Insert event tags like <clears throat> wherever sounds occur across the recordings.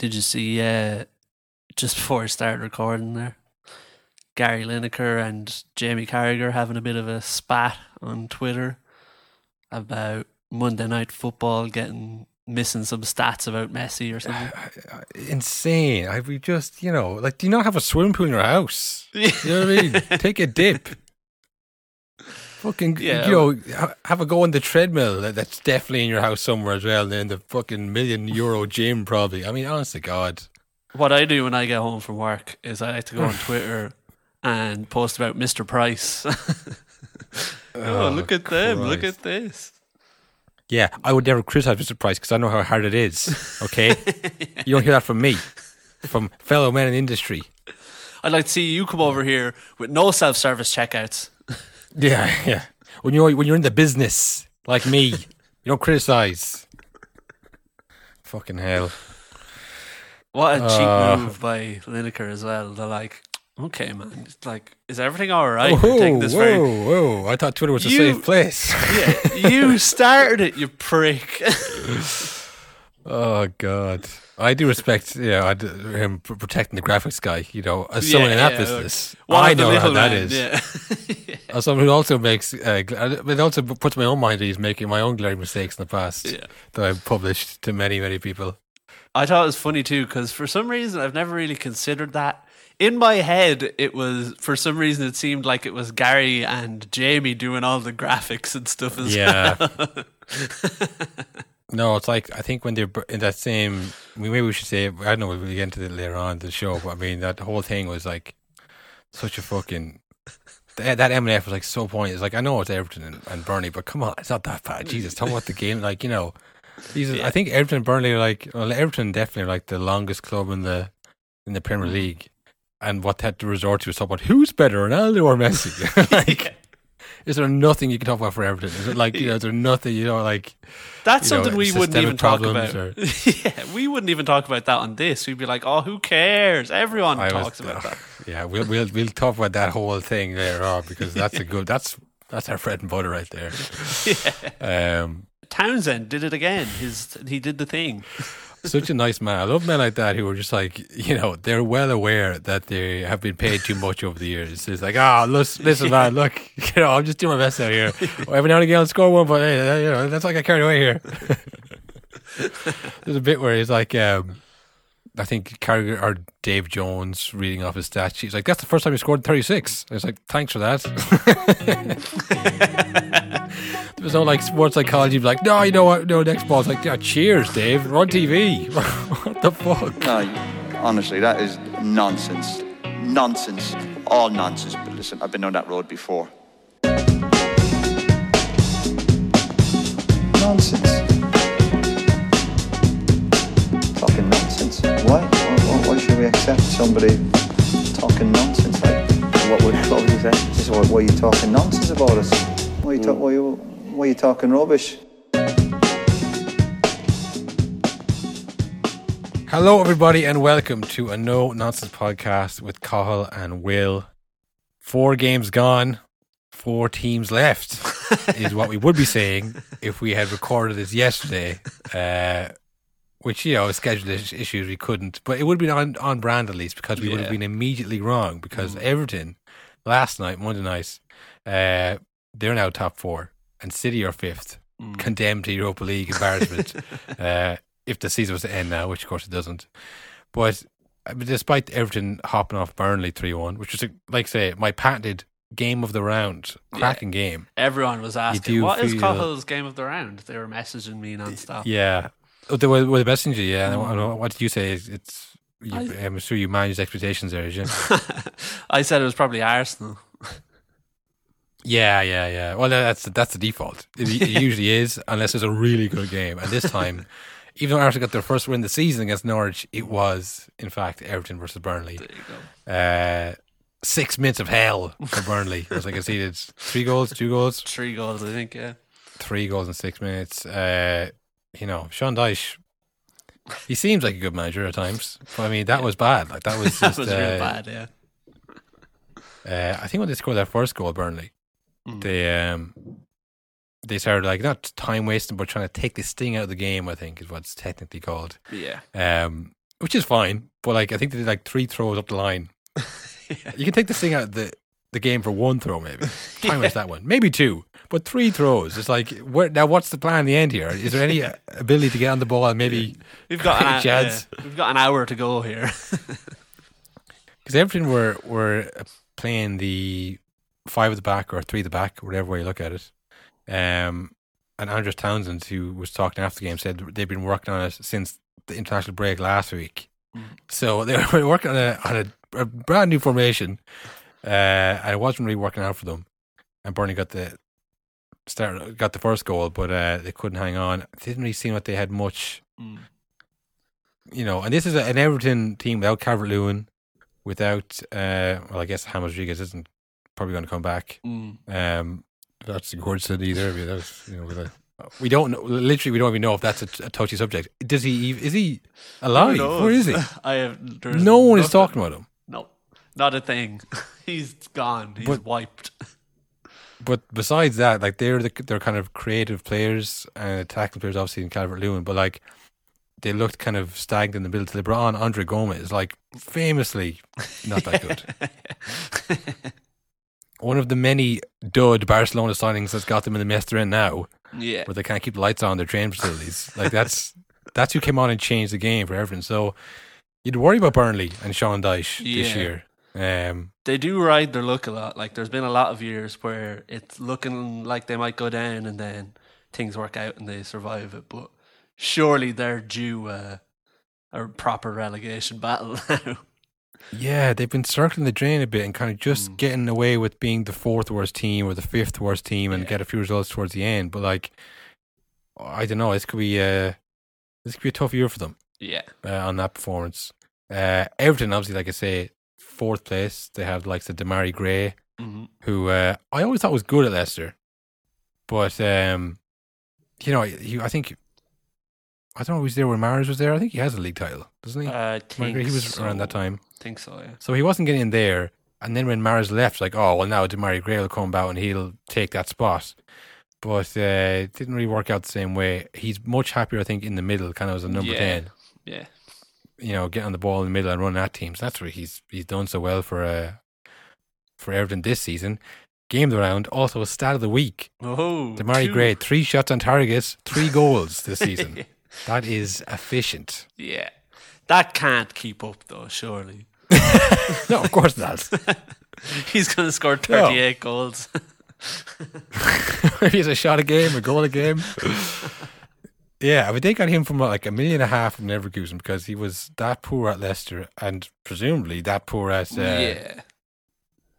Did you see uh, just <laughs> before I started recording there? Gary Lineker and Jamie Carragher having a bit of a spat on Twitter about Monday Night Football getting missing some stats about Messi or something. <sighs> Insane. I we just you know like do you not have a swimming pool in your house? <laughs> You know what I mean? Take a dip. Fucking Yeah. you know have a go on the treadmill that's definitely in your house somewhere as well. In the fucking million euro gym probably. I mean, honest to God. What I do when I get home from work is I like to go on <sighs> Twitter and post about Mr. Price. <laughs> Oh, oh, look at them! Look at this. Yeah, I would never criticize Mr. Price because I know how hard it is. Okay, <laughs> you don't hear that from me, from fellow men in the industry. I'd like to see you come over here with no self-service checkouts. <laughs> <laughs> Yeah, yeah. When you're when you're in the business like me, you don't criticize. Fucking hell. What a cheap Uh. move by Lineker as well. They're like, okay, man, it's like, is everything all right? This whoa, very whoa! I thought Twitter was a safe place. yeah, you <laughs> started it, you prick. <laughs> oh God, I do respect. Yeah, I do, him pr- protecting the graphics guy. You know, as Yeah, someone in that yeah, business, One I know how little that men. Yeah. <laughs> <laughs> As someone who also makes, uh, it also puts my own mind at ease, making my own glaring mistakes in the past that I've published to many, many people. I thought it was funny too because for some reason I've never really considered that. In my head, it was for some reason it seemed like it was Gary and Jamie doing all the graphics and stuff as Yeah. well. <laughs> No, it's like I think when they're in that same. Maybe we should say. I don't know. We'll get into it later on in the show, but I mean that whole thing was like such a fucking. That that M and F was like so pointless. Like I know it's Everton and, and Burnley, but come on, it's not that bad. Jesus, talk about the game. Like you know, these. Yeah. I think Everton and Burnley are like. Well, Everton definitely are like the longest club in the in the Premier mm-hmm. League, and what they had to resort to is talk about who's better, Ronaldo or Messi. <laughs> like, is there nothing you can talk about for Everton? Is it like you know? Is there nothing you know like? That's you know, something we wouldn't even talk about. <laughs> yeah, we wouldn't even talk about that on this. We'd be like, "Oh, who cares? Everyone I was- talks about that." Yeah, we'll we'll we'll talk about that whole thing later on because that's a good that's that's our bread and butter right there. <laughs> Um, Townsend did it again. His he did the thing. Such a nice man. I love men like that who are just like you know they're well aware that they have been paid too much over the years. It's like ah, listen, listen, man, look, <laughs> you know, I'm just doing my best out here. <laughs> Every now and again, I'll score one, but hey, you know, that's like I carried away here. <laughs> There's a bit where he's like, um, I think Carragher or Dave Jones reading off his stats. She's like, "That's the first time he scored 36." I was like, "Thanks for that." <laughs> there was no like sports psychology. be Like, no, you know what? No, next ball's like, yeah, cheers, Dave. We're on TV. <laughs> what the fuck? No, honestly, that is nonsense. Nonsense. All nonsense. But listen, I've been on that road before. Nonsense. Why? Why, why should we accept somebody talking nonsense? Like, what would, what would you say? Just why, why are you talking nonsense about us? Why are you, talk, why, you, why are you talking rubbish? Hello, everybody, and welcome to a No Nonsense podcast with Cahill and Will. Four games gone, four teams left is what we would be saying if we had recorded this yesterday. <laughs> Uh, which you know, scheduled is- issues we couldn't, but it would have been on, on brand at least because we would have been immediately wrong because Everton last night, Monday night, uh, they're now top four and City are fifth, condemned to Europa League embarrassment. <laughs> uh, if the season was to end now, which of course it doesn't. But uh, but despite Everton hopping off Burnley three one, which was like say my patented game of the round, cracking game. Everyone was asking, "What is feel- Cahill's game of the round?" They were messaging me non-stop. Yeah, oh, they were, were the best things. Yeah, I don't know, what did you say? It's, you, I- I'm sure you managed expectations there, did? <laughs> I said it was probably Arsenal. <laughs> Yeah, yeah, yeah. Well, that's that's the default. It, it <laughs> usually is, unless it's a really good game. And this time, even though Arsenal got their first win of the season against Norwich, it was in fact Everton versus Burnley. There you go. Uh, six minutes of hell for Burnley. As I conceded three goals, two goals, Three goals, I think. Yeah. three goals in six minutes. Uh, you know, Sean Dyche. He seems like a good manager at times, but I mean that was bad. Like that was <laughs> That just. was uh, real bad. Yeah. Uh, I think when they scored their first goal, Burnley, Mm. they um, they started like not time wasting, but trying to take the sting out of the game. I think is what it's technically called. Yeah. Um, which is fine. But like, I think they did like three throws up the line. <laughs> You can take this thing out of the the game for one throw, maybe. <laughs> Time yeah. that one, maybe two, but three throws. It's like, where, now what's the plan in the end here? Is there any ability to get on the ball and maybe we've got an, chance? Yeah, we've got an hour to go here. <laughs> Because Everton were were playing the five at the back or three at the back, whatever way you look at it. Um, and Andros Townsend, who was talking after the game, said they've been working on it since the international break last week. Mm. So <laughs> they were working on a on a, a brand new formation uh, and it wasn't really working out for them. And Burnley got the start, got the first goal, but uh, they couldn't hang on. It didn't really seem like they had much, mm. you know. And this is an Everton team without Calvert Lewin, without uh, well, I guess James Rodriguez isn't probably going to come back. Mm. Um, that's said either. That's you know, with a, we don't know, literally we don't even know if that's a, a touchy subject. Does he? Is he alive? Where is he? <laughs> I have. No one is talking about him. No, not a thing. <laughs> He's gone. He's but, wiped. <laughs> But besides that, like they're the, they're kind of creative players and attacking players, obviously in Calvert Lewin, but like they looked kind of stagnant in the middle. They brought on Andre Gomes, like famously not that good. <laughs> One of the many dud Barcelona signings that's got them in the mess they're in now. Yeah, where they can't keep the lights on their training facilities. like that's <laughs> that's who came on and changed the game for Everton. So you'd worry about Burnley and Sean Dyche yeah. this year. Um, they do ride their luck a lot. Like there's been a lot of years where it's looking like they might go down and then things work out and they survive it. But surely they're due uh, a proper relegation battle <laughs> now. Yeah, they've been circling the drain a bit and kind of just mm. getting away with being the fourth worst team or the fifth worst team and yeah. get a few results towards the end. But like, I don't know. This could be uh, this could be a tough year for them. Yeah, uh, on that performance. Uh, Everton, obviously, like I say, fourth place. They have like the Demarai Gray, mm-hmm. who uh, I always thought was good at Leicester, but um, you know, he, I think I don't know who's there when Mahrez was there. I think he has a league title, doesn't he? Uh, he was so. around that time. I think so, yeah. So he wasn't getting in there, and then when Mahrez left, like, oh well, now Demarai Gray will come out and he'll take that spot. But uh, it didn't really work out the same way. He's much happier, I think, in the middle, kind of as a number yeah. ten. Yeah you know, getting on the ball in the middle and running at teams. That's what he's he's done so well for uh, for Everton this season. Game of the round, also a stat of the week. Oh, Demarai Gray, three shots on target, three <laughs> goals this season. that is efficient. Yeah, that can't keep up though. Surely. <laughs> no, of course not. <laughs> he's going to score thirty-eight no. goals. Maybe it's a shot a game, a goal a game. Yeah, I but they got him from like a million and a half from Leverkusen because he was that poor at Leicester and presumably that poor at uh, yeah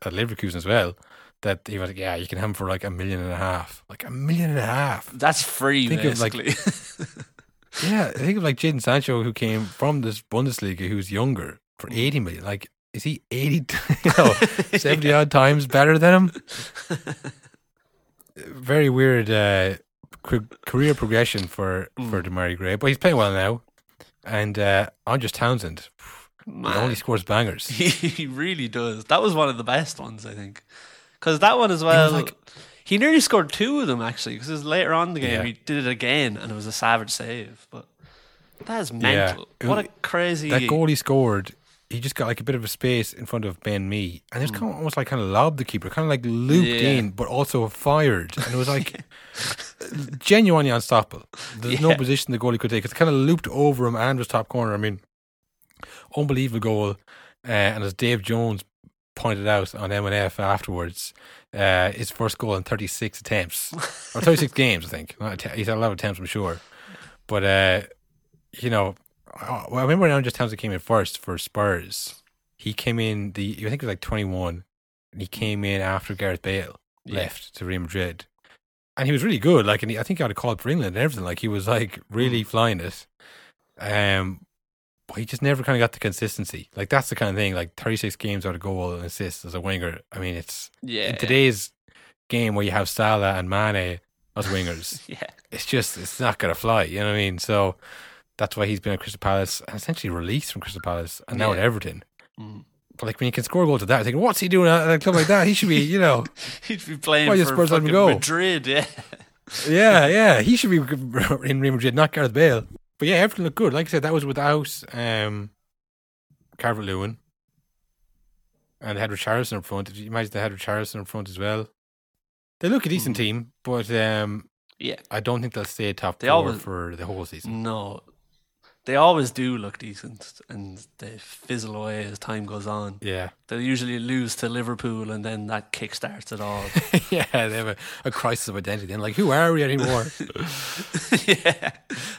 at Leverkusen as well. That he was like, yeah, you can have him for like a million and a half, like a million and a half. That's free, think basically. Of like, <laughs> yeah, I think of like Jadon Sancho who came from this Bundesliga, who's younger for mm. eighty million. Like, is he eighty, <laughs> you know, seventy <laughs> odd times better than him? Very weird. Uh, career progression for mm. for Demarai Gray, but he's playing well now. And uh, Andros Townsend, Man. only scores bangers. <laughs> He really does. That was one of the best ones, I think, because that one as well. Like, he nearly scored two of them actually, because later on in the game yeah. he did it again, and it was a savage save. But that is mental. Yeah. What a crazy that goal he scored he just got like a bit of a space in front of Ben Mee, and it's mm. kind of almost like kind of lobbed the keeper, kind of like looped yeah. in, but also fired, and it was like <laughs> genuinely unstoppable. There's yeah. no position the goalie could take. It's kind of looped over him and was top corner. I mean, unbelievable goal. Uh, and as Dave Jones pointed out on MNF afterwards, uh, his first goal in 36 attempts or 36 <laughs> games, I think. He's had a lot of attempts, I'm sure, but uh, you know well, I remember when Andros Townsend came in first for Spurs. He came in the I think it was like twenty one, and he came in after Gareth Bale yeah. left to Real Madrid, and he was really good. Like, and he, I think he had a call for England and everything. Like, he was like really mm. flying it. Um, but he just never kind of got the consistency. Like, that's the kind of thing. Like, thirty six games out of goal and assists as a winger. I mean, it's yeah. In today's game where you have Salah and Mane as wingers, <laughs> yeah, it's just it's not gonna fly. You know what I mean? So that's why he's been at Crystal Palace and essentially released from Crystal Palace and now yeah. at Everton. Mm. But like when you can score goals to that, I think, what's he doing at a club like that? He should be, you know, <laughs> he'd be playing why for fucking Madrid. Yeah, <laughs> yeah, yeah. He should be <laughs> in Real Madrid, not Gareth Bale. but yeah, everything looked good. Like I said, that was without um, Calvert Lewin. And they had Richarlison up front. You imagine they had Richarlison up front as well? They look a decent Mm. team, but um, Yeah. I don't think they'll stay top They four always- for the whole season. No. They always do look decent and they fizzle away as time goes on. Yeah, They usually lose to Liverpool and then that kickstarts it all. <laughs> yeah, they have a, a crisis of identity. And like, who are we anymore? <laughs> yeah.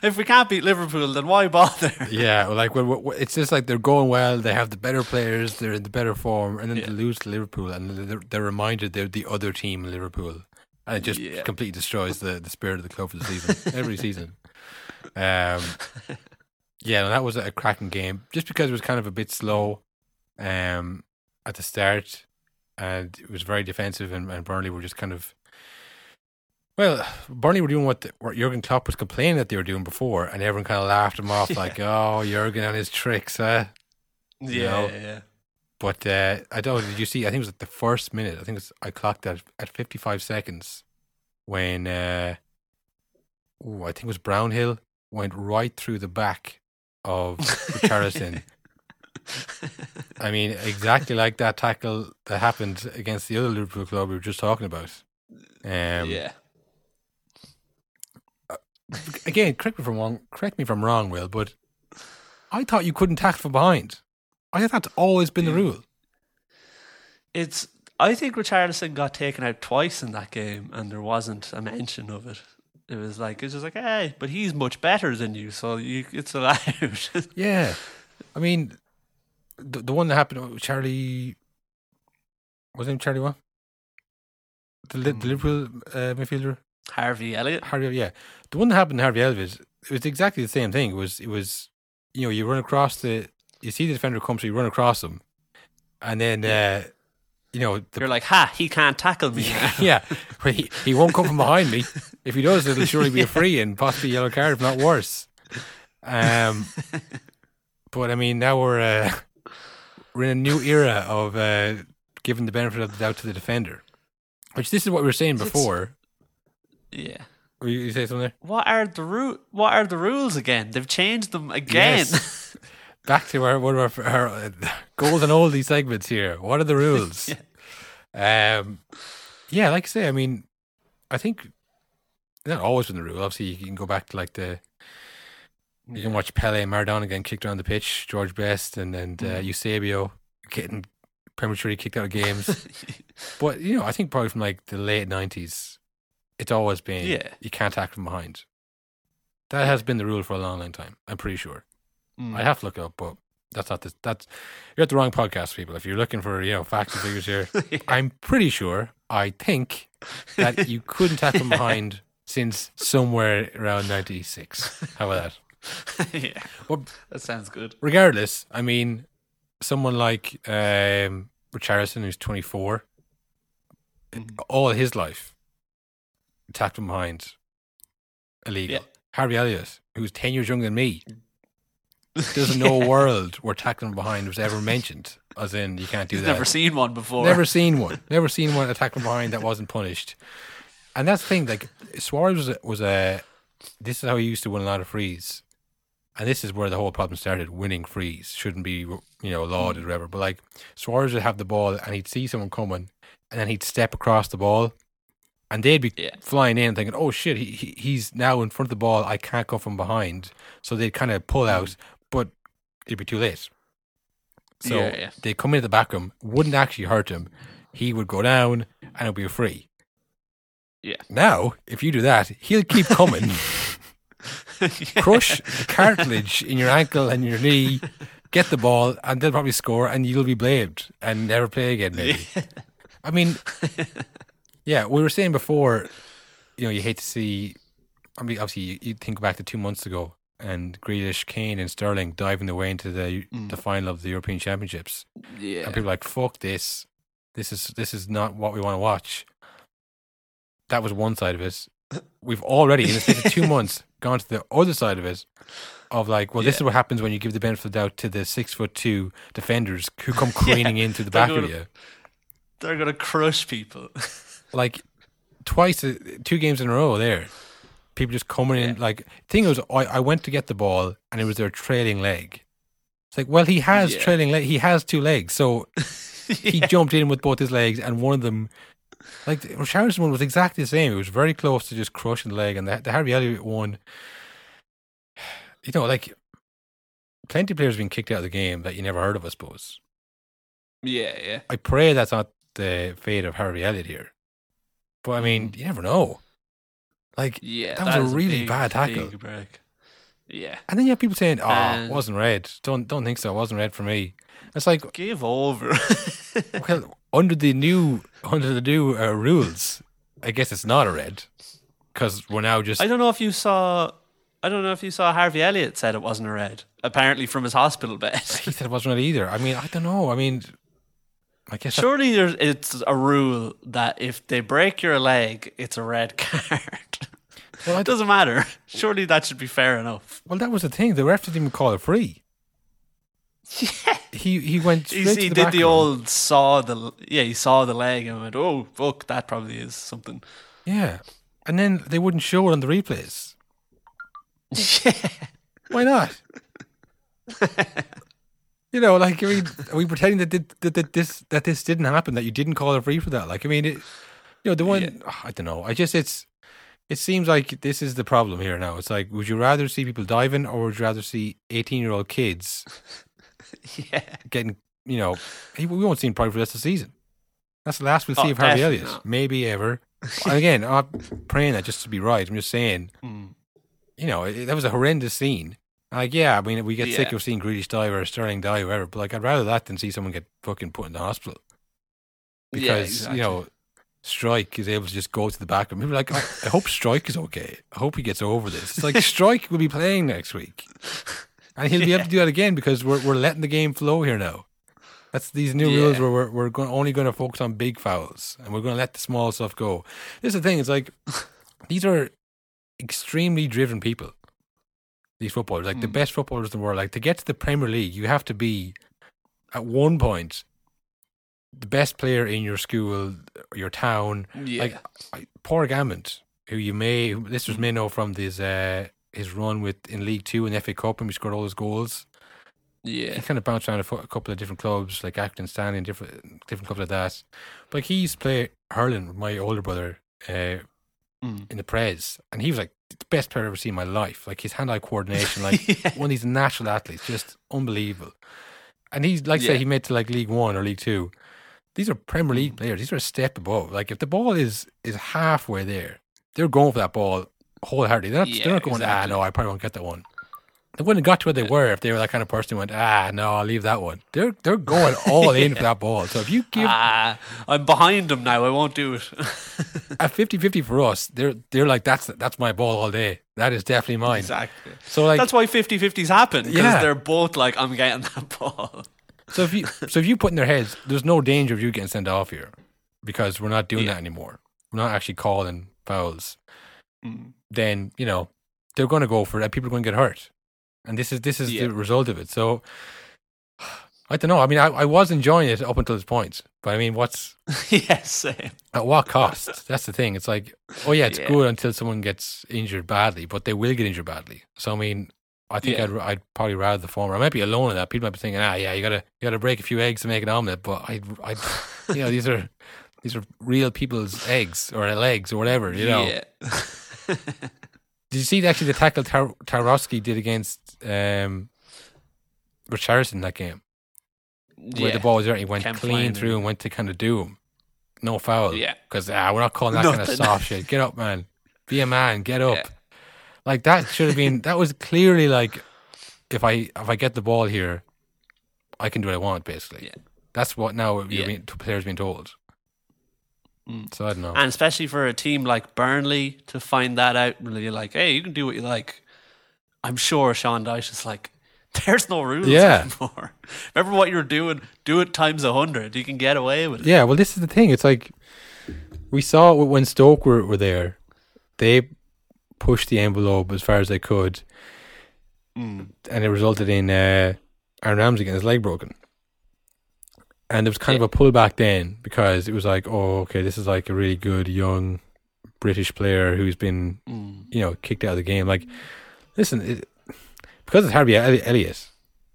If we can't beat Liverpool, then why bother? <laughs> yeah, well, like, well, well, it's just like they're going well. They have the better players. They're in the better form, and then Yeah. they lose to Liverpool, and they're, they're reminded they're the other team in Liverpool, and it just Yeah. completely destroys the, the spirit of the club for the season every season. Um, yeah, that was a cracking game, just because it was kind of a bit slow, um, at the start, and it was very defensive, and, and Burnley were just kind of. Well, Burnley were doing what, the, what Jurgen Klopp was complaining that they were doing before, and everyone kind of laughed him off, <laughs> like, "Oh, Jurgen and his tricks." Huh? yeah, know, yeah. But uh, I don't. Did you see? I think it was the first minute. I think it's, I clocked at at fifty five seconds when uh, ooh, I think it was Brownhill went right through the back of Richarlison. I mean, exactly like that tackle that happened against the other Liverpool club we were just talking about. Um, yeah. Again, correct me if I'm wrong. Correct me if I'm wrong, Will, but I thought you couldn't tackle from behind. I thought that's always been the rule. It's. I think Richarlison got taken out twice in that game, and there wasn't a mention of it. It was like it's just like, hey, but he's much better than you, so you, it's allowed. <laughs> Yeah, I mean, the the one that happened with Charlie was him Charlie what? The, the Liverpool uh, midfielder Harvey Elliott. Harvey. Yeah, the one that happened to Harvey Elliott. It was exactly the same thing. It was it was you know you run across the you see the defender come so you run across him, and then uh, you know the You're like, ha, he can't tackle me. <laughs> yeah, he, he won't come from behind me. If he does, it'll surely be a free and possibly a yellow card, if not worse. Um, but I mean, now we're uh, we're in a new era of uh, giving the benefit of the doubt to the defender, which this is what we were saying It's- before. yeah. Were you, you say something there? What are the ru- What are the rules again? They've changed them again. Yes. <laughs> Back to our one of our, our golden oldie segments here. What are the rules? <laughs> Um, yeah, like I say, I mean, I think not always been the rule. Obviously, you can go back to like the you can watch Pele and Maradona getting kicked around the pitch, George Best and and uh, Eusebio getting prematurely kicked out of games. <laughs> but you know, I think probably from like the late nineties, it's always been Yeah. you can't act from behind. That has been the rule for a long, long time. I'm pretty sure. Mm. I have to look it up, but that's not this. That's you're at the wrong podcast, people. If you're looking for you know facts and figures here, <laughs> I'm pretty sure. I think that you couldn't tackle from behind since somewhere around '96. How about that? <laughs> yeah. Well, That sounds good. regardless, I mean, someone like um, Richarlison, who's 24, Mhm. all his life, attacked from behind, illegal. Yeah. Harvey Elliott, who's 10 years younger than me, doesn't know <laughs> world where tackling from behind was ever mentioned. As in, you can't do He's that. never seen one before. Never <laughs> seen one. Never seen one attack from behind that wasn't punished. And that's the thing. Like Suarez was a, was a. This is how he used to win a lot of frees, and this is where the whole problem started. Winning frees shouldn't be you know lauded or whatever. But like Suarez would have the ball and he'd see someone coming, and then he'd step across the ball, and they'd be Yeah. flying in thinking, "Oh shit, he, he he's now in front of the ball. I can't go from behind." So they'd kind of pull mm. out, but it'd be too late. So Yeah, yeah. they come into the back room, wouldn't actually hurt him. He would go down and it'd be a free. Yeah. Now, if you do that, he'll keep coming, <laughs> crush the cartilage in your ankle and your knee, get the ball, and they'll probably score, and you'll be blamed and never play again. Maybe. I mean, <laughs> yeah, we were saying before, you know, you hate to see. I mean, obviously, you, you think back to two months ago, and Grealish, Kane, and Sterling diving their way into the the final of the European Championships, Yeah. and people are like, "Fuck this! This is this is not what we want to watch." That was one side of it. <laughs> We've already, in the space of two months, gone to the other side of it. Of like, well, this is what happens when you give the benefit of the doubt to the six foot two defenders who <laughs> come craning into the back of gonna- you. They're gonna crush people. <laughs> like twice, uh, two games in a row there. People just coming in. Like thing was, I, I went to get the ball and it was their trailing leg. It's like, well, he has Yeah. trailing leg. He has two legs, so <laughs> he jumped in with both his legs, and one of them, like the Richarlison one, was exactly the same. It was very close to just crushing the leg, and the, the Harvey Elliott one, you know, like plenty of players have been kicked out of the game that you never heard of. I suppose. Yeah, yeah. I pray that's not the fate of Harry Elliott here, but I mean, mm-hmm. you never know. Like, Yeah, That was a really big, bad tackle. break. Yeah. and then you have people saying, "Oh, And- it wasn't red." Don't don't think so. It wasn't red for me. It's like, Give over. <laughs> well, under the new under the new uh, rules, I guess it's not a red because we're now just I don't know if you saw. I don't know if you saw Harvey Elliott said it wasn't a red. Apparently from his hospital bed. <laughs> he said it wasn't red either. I mean, I don't know. I mean, I guess Surely there's, it's a rule that if they break your leg, it's a red <laughs> card. Well, it doesn't matter. Surely that should be fair enough. well, that was the thing. The ref didn't even call it free. Yeah. <laughs> He he went straight He, the did the old saw the yeah he saw the leg and went oh fuck that probably is something yeah, and then they wouldn't show it on the replays. <laughs> yeah Why not? You know, like I mean, are we pretending that, did, that that this that this didn't happen? That you didn't call it free for that? Like, I mean, it, you know, the one I don't know. I just it's it seems like this is the problem here now. It's like, would you rather see people diving, or would you rather see eighteen-year-old kids <laughs> yeah getting? You know, we won't see him probably for the rest of the season. That's the last we'll see Oh, of Harvey Elliott, not. maybe ever. <laughs> again, I'm praying that just to be right. I'm just saying Mm. you know, it, that was a horrendous scene. Like, yeah, I mean, we get sick of seeing Grealish die or Sterling die or whatever, but like, I'd rather that than see someone get fucking put in the hospital because Yeah, exactly. you know, Struijk is able to just go to the back. Are like, I, I hope Struijk is okay. I hope he gets over this. It's like <laughs> Struijk will be playing next week, and he'll be able to do that again because we're we're letting the game flow here now. That's these new rules where we're we're going, only going to focus on big fouls and we're going to let the small stuff go. This is the thing. It's like these are extremely driven people. These footballers, like the Mm. best footballers in the world, like to get to the Premier League, you have to be at one point the best player in your school, your town. yeah Like I- Padraig Amond, who you may listeners may know from his uh, his run with in League Two and FA Cup, and he scored all his goals. yeah He kind of bounced around a, a couple of different clubs, like Accrington Stanley and different different clubs like that. But like, he used to play hurling with my older brother uh, Mm. in the Prez, and he was like the best player I've ever seen in my life. Like his hand-eye coordination, like <laughs> Yeah. one of these natural athletes, just unbelievable. And he's like, say he made to like League One or League Two. These are Premier Mm. League players. These are a step above. Like if the ball is is halfway there, they're going for that ball wholeheartedly. They're not, Yeah, they're not going, ah, no, I probably won't get that one. They wouldn't have got to where they were if they were that kind of person who went, ah, no, I'll leave that one. They're they're going all in for <laughs> that ball. So if you give ah I'm behind them now I won't do it <laughs> at 50-50 for us, they're they're like that's that's my ball all day. That is definitely mine. exactly So like that's why 50-50s happen because Yeah. they're both like I'm getting that ball So if you so if you put in their heads, there's no danger of you getting sent off here because we're not doing Yeah. that anymore. We're not actually calling fouls. Mm. Then you know they're going to go for it. People are going to get hurt, and this is this is Yeah. the result of it. So I don't know. I mean, I, I was enjoying it up until this point, but I mean, what's <laughs> yes at what cost? That's the thing. It's like, oh yeah, it's Yeah. good until someone gets injured badly, but they will get injured badly. So I mean, I think. I'd I'd probably rather the former. I might be alone in that. People might be thinking, ah, yeah, you gotta you gotta break a few eggs to make an omelet, but I I you know these are these are real people's eggs or legs or whatever. You know. <laughs> yeah <laughs> Did you see actually the tackle Tar- Tarkowski did against um, Richarlison that game? Where yeah the ball was there, he went clean through and went to kind of do him. No foul. Yeah. Because ah, we're not calling that kind of soft shit. Get up, man. Be a man. Get up. Yeah. Like that should have been. That was clearly like, if I if I get the ball here, I can do what I want. Basically, Yeah. that's what now you're Yeah. being, players being told. Mm. So I don't know. And especially for a team like Burnley to find that out, really like, hey, you can do what you like. I'm sure Sean Dyche is like, there's no rules Yeah. anymore. <laughs> Remember what you're doing? Do it times a hundred. You can get away with it. Yeah, well, this is the thing. It's like we saw it when Stoke were, were there. They pushed the envelope as far as they could, Mm. and it resulted in uh, Aaron Ramsey getting his leg broken. And there was kind of a pullback then because it was like, oh, okay, this is like a really good young British player who's been Mm. you know kicked out of the game. Like, listen, it, because it's Harvey Elliott,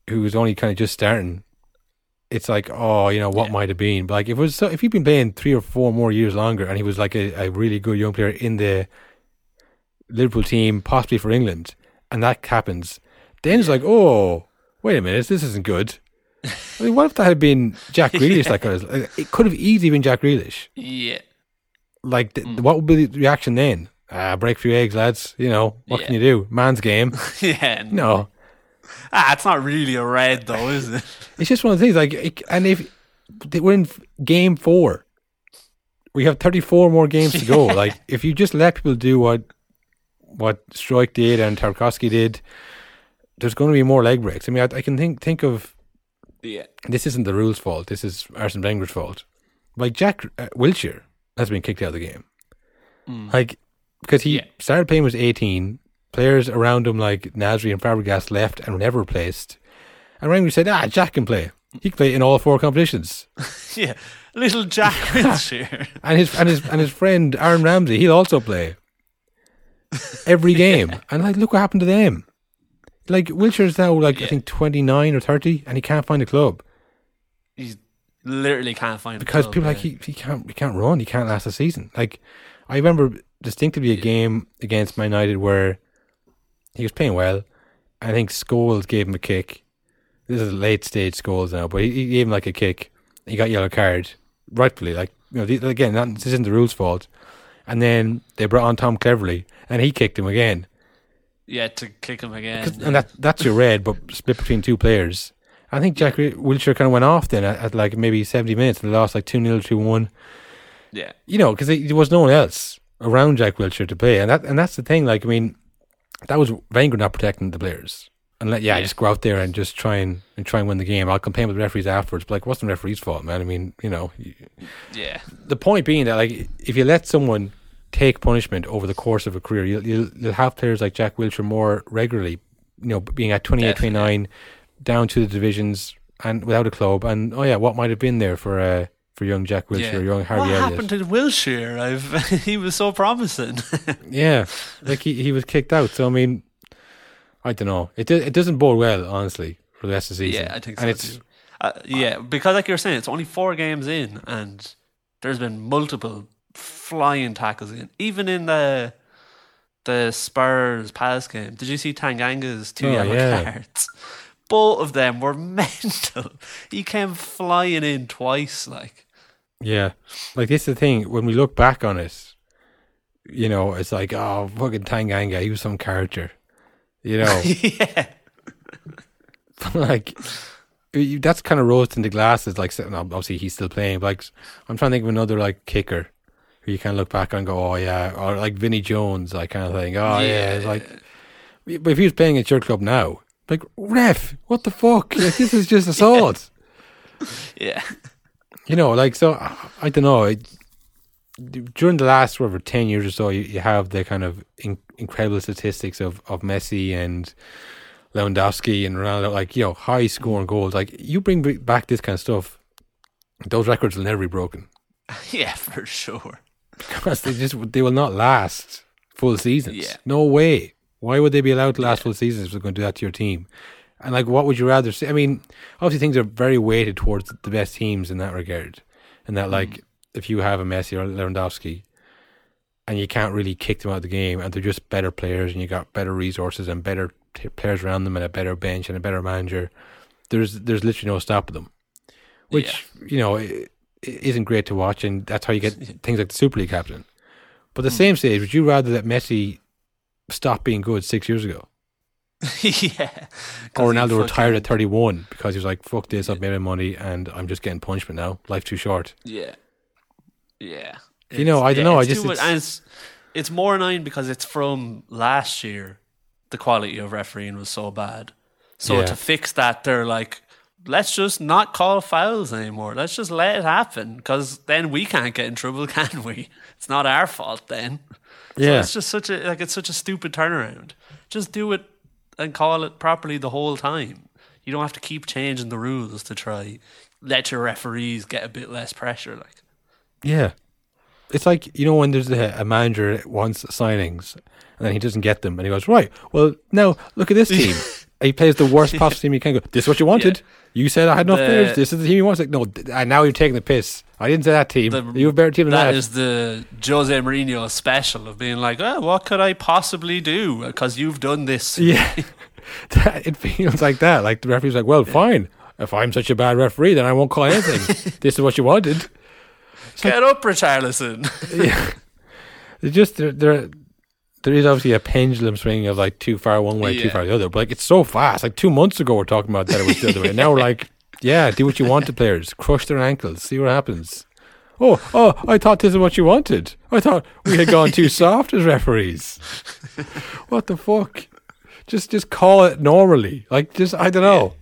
who was only kind of just starting. It's like, oh, you know what Yeah. might have been. But like, if it was so, if he'd been playing three or four more years longer, and he was like a, a really good young player in the Liverpool team, possibly for England, and that happens, then it's like, oh, wait a minute, this isn't good. I mean, what if that had been Jack <laughs> Grealish? Like, it could have easily been Jack Grealish. Yeah. Like, th- Mm. what would be the reaction then? Ah, break a few eggs, lads. You know, what can you do? Man's game. <laughs> yeah. No, Ah, it's not really a red though, is it? <laughs> it's just one of the things. Like, it, and if they- we're in game four, we have 34 more games to go. Like, if you just let people do what what Struijk did and Tarkowski did, there's going to be more leg breaks. I mean, I, I can think think of Yeah. this isn't the rules' fault. This is Arsene Wenger's fault. Like Jack uh, Wilshere has been kicked out of the game. Mm. Like because he Yeah. started playing when he was eighteen. Players around him like Nasri and Fabregas left and were never replaced. And Wenger said, "Ah, Jack can play. He can play in all four competitions." <laughs> yeah. Little Jack <laughs> Wilshere. And his and his and his friend Aaron Ramsey, he'll also play <laughs> every game. And like, look what happened to them. Like Wilshere's now like I think twenty nine or thirty, and he can't find a club. He's literally can't find a club. because club, people yeah. like he, he can't he can't run he can't last a season like I remember distinctively a game against Man United where he was playing well I think Scholes gave him a kick this is late stage Scholes now but he, he gave him like a kick he got yellow card rightfully like you know again that, this isn't the rules fault and then they brought on Tom Cleverley and he kicked him again yeah to kick him again. and that that's your red but split between two players I think Jack Wilshere kind of went off then at, at like maybe 70 minutes and lost like 2-0 2-1 yeah. you know, because there was no one else around Jack Wilshere to play, and that and that's the thing. Like, I mean, that was Wenger not protecting the players, and let yeah, Yeah. just go out there and just try and, and try and win the game. I'll complain with the referees afterwards, but like, what's the referee's fault, man? I mean, you know, Yeah. the point being that like, if you let someone take punishment over the course of a career, you'll you'll, you'll have players like Jack Wilshere more regularly, you know, being at 28, Definitely. 29, down to the divisions and without a club, and oh yeah, what might have been there for uh, for young Jack Wilshere, yeah. young Harvey what Elliott. happened to Wilshere? I've <laughs> he was so promising. <laughs> Yeah, like he, he was kicked out. So I mean, I don't know. It it doesn't bode well, honestly, for the rest of the season. yeah, I think so And it's too. Uh, yeah, because like you're saying, it's only four games in, and there's been multiple flying tackles in. Even in the the Spurs Palace game, did you see Tanganga's two Oh, yellow yeah. cards? Both of them were <laughs> mental. He came flying in twice, like yeah, like this is the thing. When we look back on it, you know, it's like oh fucking Tanganga, he was some character. You know, <laughs> yeah, <laughs> like that's kind of rose the glasses. Like obviously he's still playing, but like I'm trying to think of another like kicker who you kind of look back and go, oh yeah, or like Vinnie Jones, like kind of thing. Oh yeah, it's like But if he was playing at your club now, like ref, what the fuck? Like, this is just <laughs> assault. yeah, You know, like so. I- I don't know. It, during the last whatever ten years or so, you, you have the kind of in, incredible statistics of of Messi and Lewandowski and Ronaldo, like you know, high scoring mm. goals. Like you bring back this kind of stuff, those records will never be broken <laughs> yeah, for sure. Because they just they will not last full seasons. Yeah. No way. Why would they be allowed to last full seasons if they're going to do that to your team? And like, what would you rather see? I mean, obviously things are very weighted towards the best teams in that regard. And that, like, mm-hmm. if you have a Messi or Lewandowski, and you can't really kick them out of the game, and they're just better players, and you got better resources and better t- players around them, and a better bench and a better manager, there's there's literally no stopping them. Which you know i- i- isn't great to watch, and that's how you get <laughs> things like the Super League captain. But the same stage, would you rather that Messi stop being good six years ago, <laughs> yeah, or Ronaldo retired at thirty one because he was like, "Fuck this, I've made my money, and I'm just getting punishment now. Life's too short." Yeah. Yeah. You know, I dunno, I just- much- it's- and it's, it's more annoying because it's from last year. The quality of refereeing was so bad. So Yeah. to fix that, they're like, let's just not call fouls anymore. Let's just let it happen because then we can't get in trouble, <laughs> can we? It's not our fault then. So Yeah, it's just such a like it's such a stupid turnaround. Just do it and call it properly the whole time. You don't have to keep changing the rules to try let your referees get a bit less pressure. Like yeah. it's like you know when there's a, a manager that wants signings and then he doesn't get them and he goes right. Well, now look at this team. <laughs> he plays the worst <laughs> possible team you can. Go. This is what you wanted. You said I had enough The- players. This is the team you wanted. Like, no, and now you're taking the piss. I didn't say that team. The- you have a better team than That that. is the Jose Mourinho special of being like, oh, what could I possibly do? Because you've done this. <laughs> Yeah, <laughs> it feels like that. Like the referee's like, well, fine. If I'm such a bad referee, then I won't call anything. this is what you wanted. Get up, Richarlison. yeah. It's just there, there. There is obviously a pendulum swinging of like too far one way, too far the other. But like it's so fast. Like two months ago, we're talking about that it was the other way. Now we're like, yeah, do what you want to players. Crush their ankles. See what happens. Oh, oh! I thought this is what you wanted. I thought we had gone too soft as referees. What the fuck? Just, just call it normally. Like, just I don't know.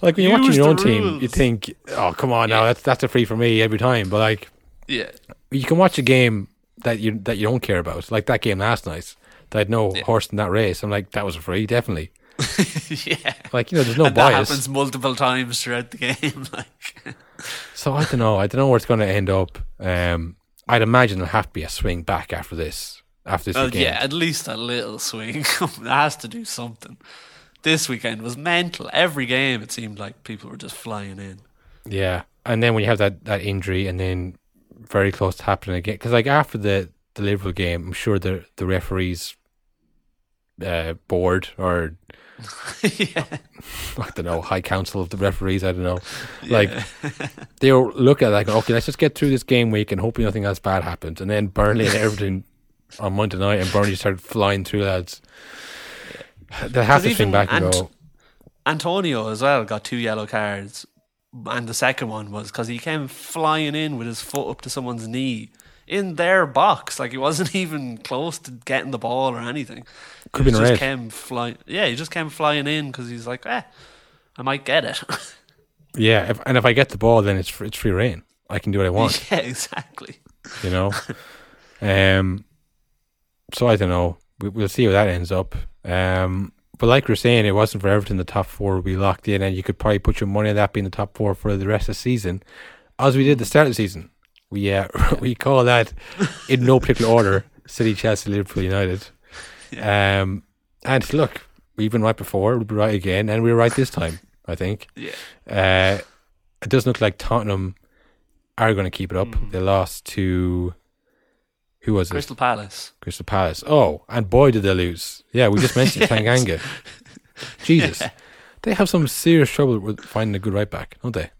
Like when you're watching your own team, you think, oh come on now, that's that's a free for me every time. But like, yeah. you can watch a game that you that you don't care about, like that game last night. That had no Yeah. horse in that race. I'm like, that was a free, definitely. <laughs> yeah. Like you know, there's no and that bias. happens multiple times throughout the game. <laughs> Like, So I don't know. I don't know where it's going to end up. Um, I'd imagine there'll have to be a swing back after this. After this well, weekend. yeah, at least a little swing. <laughs> it has to do something. This weekend was mental. Every game, it seemed like people were just flying in. Yeah, and then when you have that, that injury, and then very close to happening again, because like after the the Liverpool game, I'm sure the the referees uh, board or <laughs> yeah. <laughs> I don't know high council of the referees. I don't know, like <laughs> they'll look at like okay, let's just get through this game week and hope nothing else bad happens, and then Burnley and Everton on Monday night, and Burnley started flying through lads. They have to swing back and Ant- go. Antonio as well got two yellow cards, and the second one was because he came flying in with his foot up to someone's knee in their box. Like he wasn't <laughs> even close to getting the ball or anything. Could he be just red. came flying. Yeah, he just came flying in because he's like, eh, I might get it. <laughs> Yeah, if, and if I get the ball, then it's fr- it's free reign. I can do what I want. <laughs> yeah, exactly. you know. um, so I don't know. We, we'll see how that ends up. Um, but like we're saying, it wasn't for Everton. The top four would be locked in, and you could probably put your money on that being the top four for the rest of the season, as we did the start of the season. We uh, <laughs> we call that in no particular order: City, Chelsea, Liverpool, United. Um, and look, we've been right before. We'll be right again, and we were right this time. I think. Yeah. Uh, it doesn't look like Tottenham are going to keep it up. Mhm. They lost to who was it? Crystal Palace. Crystal Palace. Oh, and boy did they lose. Yeah, we just mentioned <laughs> Yes. Tanganga. Jesus, they have some serious trouble with finding a good right back, don't they?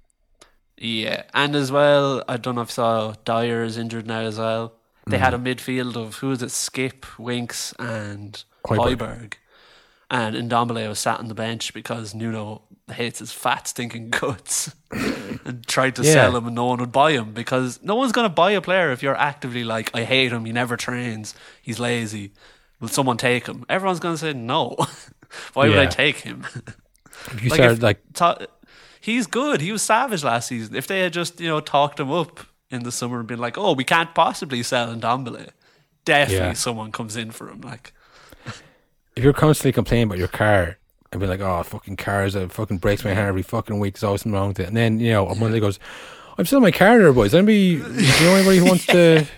Yeah, and as well, I don't know if you saw Dier is injured now as well. They Mm. had a midfield of who was it? Skipp, Winks, and Højbjerg. Højberg. And Ndombele was sat on the bench because Nuno hates his fat stinking <laughs> guts <laughs> and tried to Yeah. sell him and no one would buy him because no one's going to buy a player if you're actively like, I hate him, he never trains, he's lazy. Will someone take him? Everyone's going to say no. <laughs> Why would I take him? If you Like started if- like, Ta- he's good. He was savage last season. If they had just you know talked him up in the summer and been like, "Oh, we can't possibly sell Ndombele," definitely Yeah. someone comes in for him. Like, if you're constantly complaining about your car and be like, "Oh, fucking cars, it fucking breaks my heart every fucking week. There's always something wrong with it," and then you know, on Monday goes, "I'm still in my car, there, boys. Anybody, do you know anybody who wants to?" <laughs>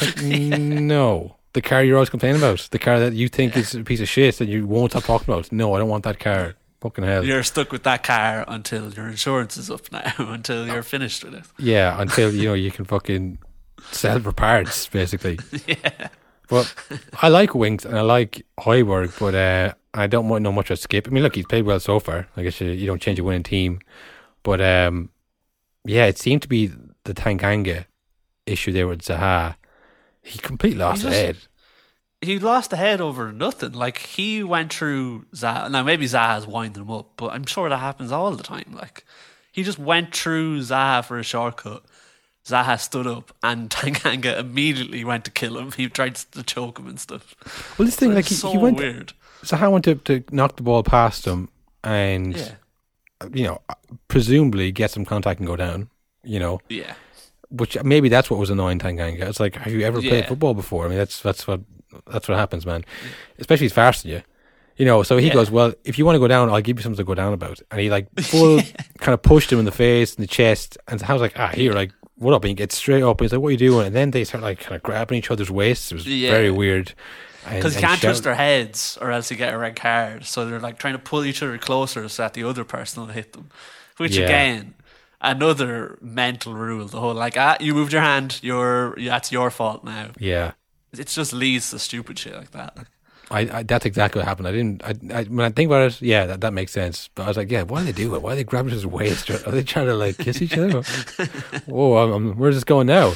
Like, no, the car you're always complaining about, the car that you think is a piece of shit and you won't stop talking about. No, I don't want that car. Fucking hell. you're stuck with that car until your insurance is up now, <laughs> until you're finished with it. Yeah, until you know you can fucking sell for parts, basically. <laughs> yeah, But I like Winks and I like Højbjerg, but uh, I don't want know much of Skipp. I mean, look, he's played well so far. I guess you, you don't change a winning team, but um, yeah, it seemed to be the Tanganga issue there with Zaha. He completely lost He his just- head. he lost the head over nothing. Like he went through Zaha. Now maybe Zaha's winding him up, but I'm sure that happens all the time. Like he just went through Zaha for a shortcut. Zaha stood up and <laughs> Tanganga immediately went to kill him. He tried to choke him and stuff. Well, this thing, So like he, so he went, weird. Zaha went to, to knock the ball past him, and Yeah, you know, presumably get some contact and go down. You know, yeah, which maybe that's what was annoying Tanganga. It's like, have you ever played Yeah. football before? I mean, that's that's what that's what happens, man. Especially if he's faster than you. You know, so he Yeah. goes, well, if you want to go down, I'll give you something to go down about. And he like <laughs> full kind of pushed him in the face and the chest, and I was like, ah, here, like what up and he gets straight up. And he's like, "What are you doing?" And then they start like kind of grabbing each other's waists. It was Yeah. very weird. Because you can't shout- touch their heads or else you get a red card. So they're like trying to pull each other closer so that the other person will hit them. Which Yeah. again, another mental rule. The whole like, ah, you moved your hand, you're that's your fault now. Yeah. It just leads to stupid shit like that. I, I that's exactly what happened. I didn't. I, I when I think about it, yeah, that, that makes sense. But I was like, yeah, why do they do it? Why are they grabbing his waist? Are they trying to like kiss each other? <laughs> Whoa, I'm, I'm, where's this going now?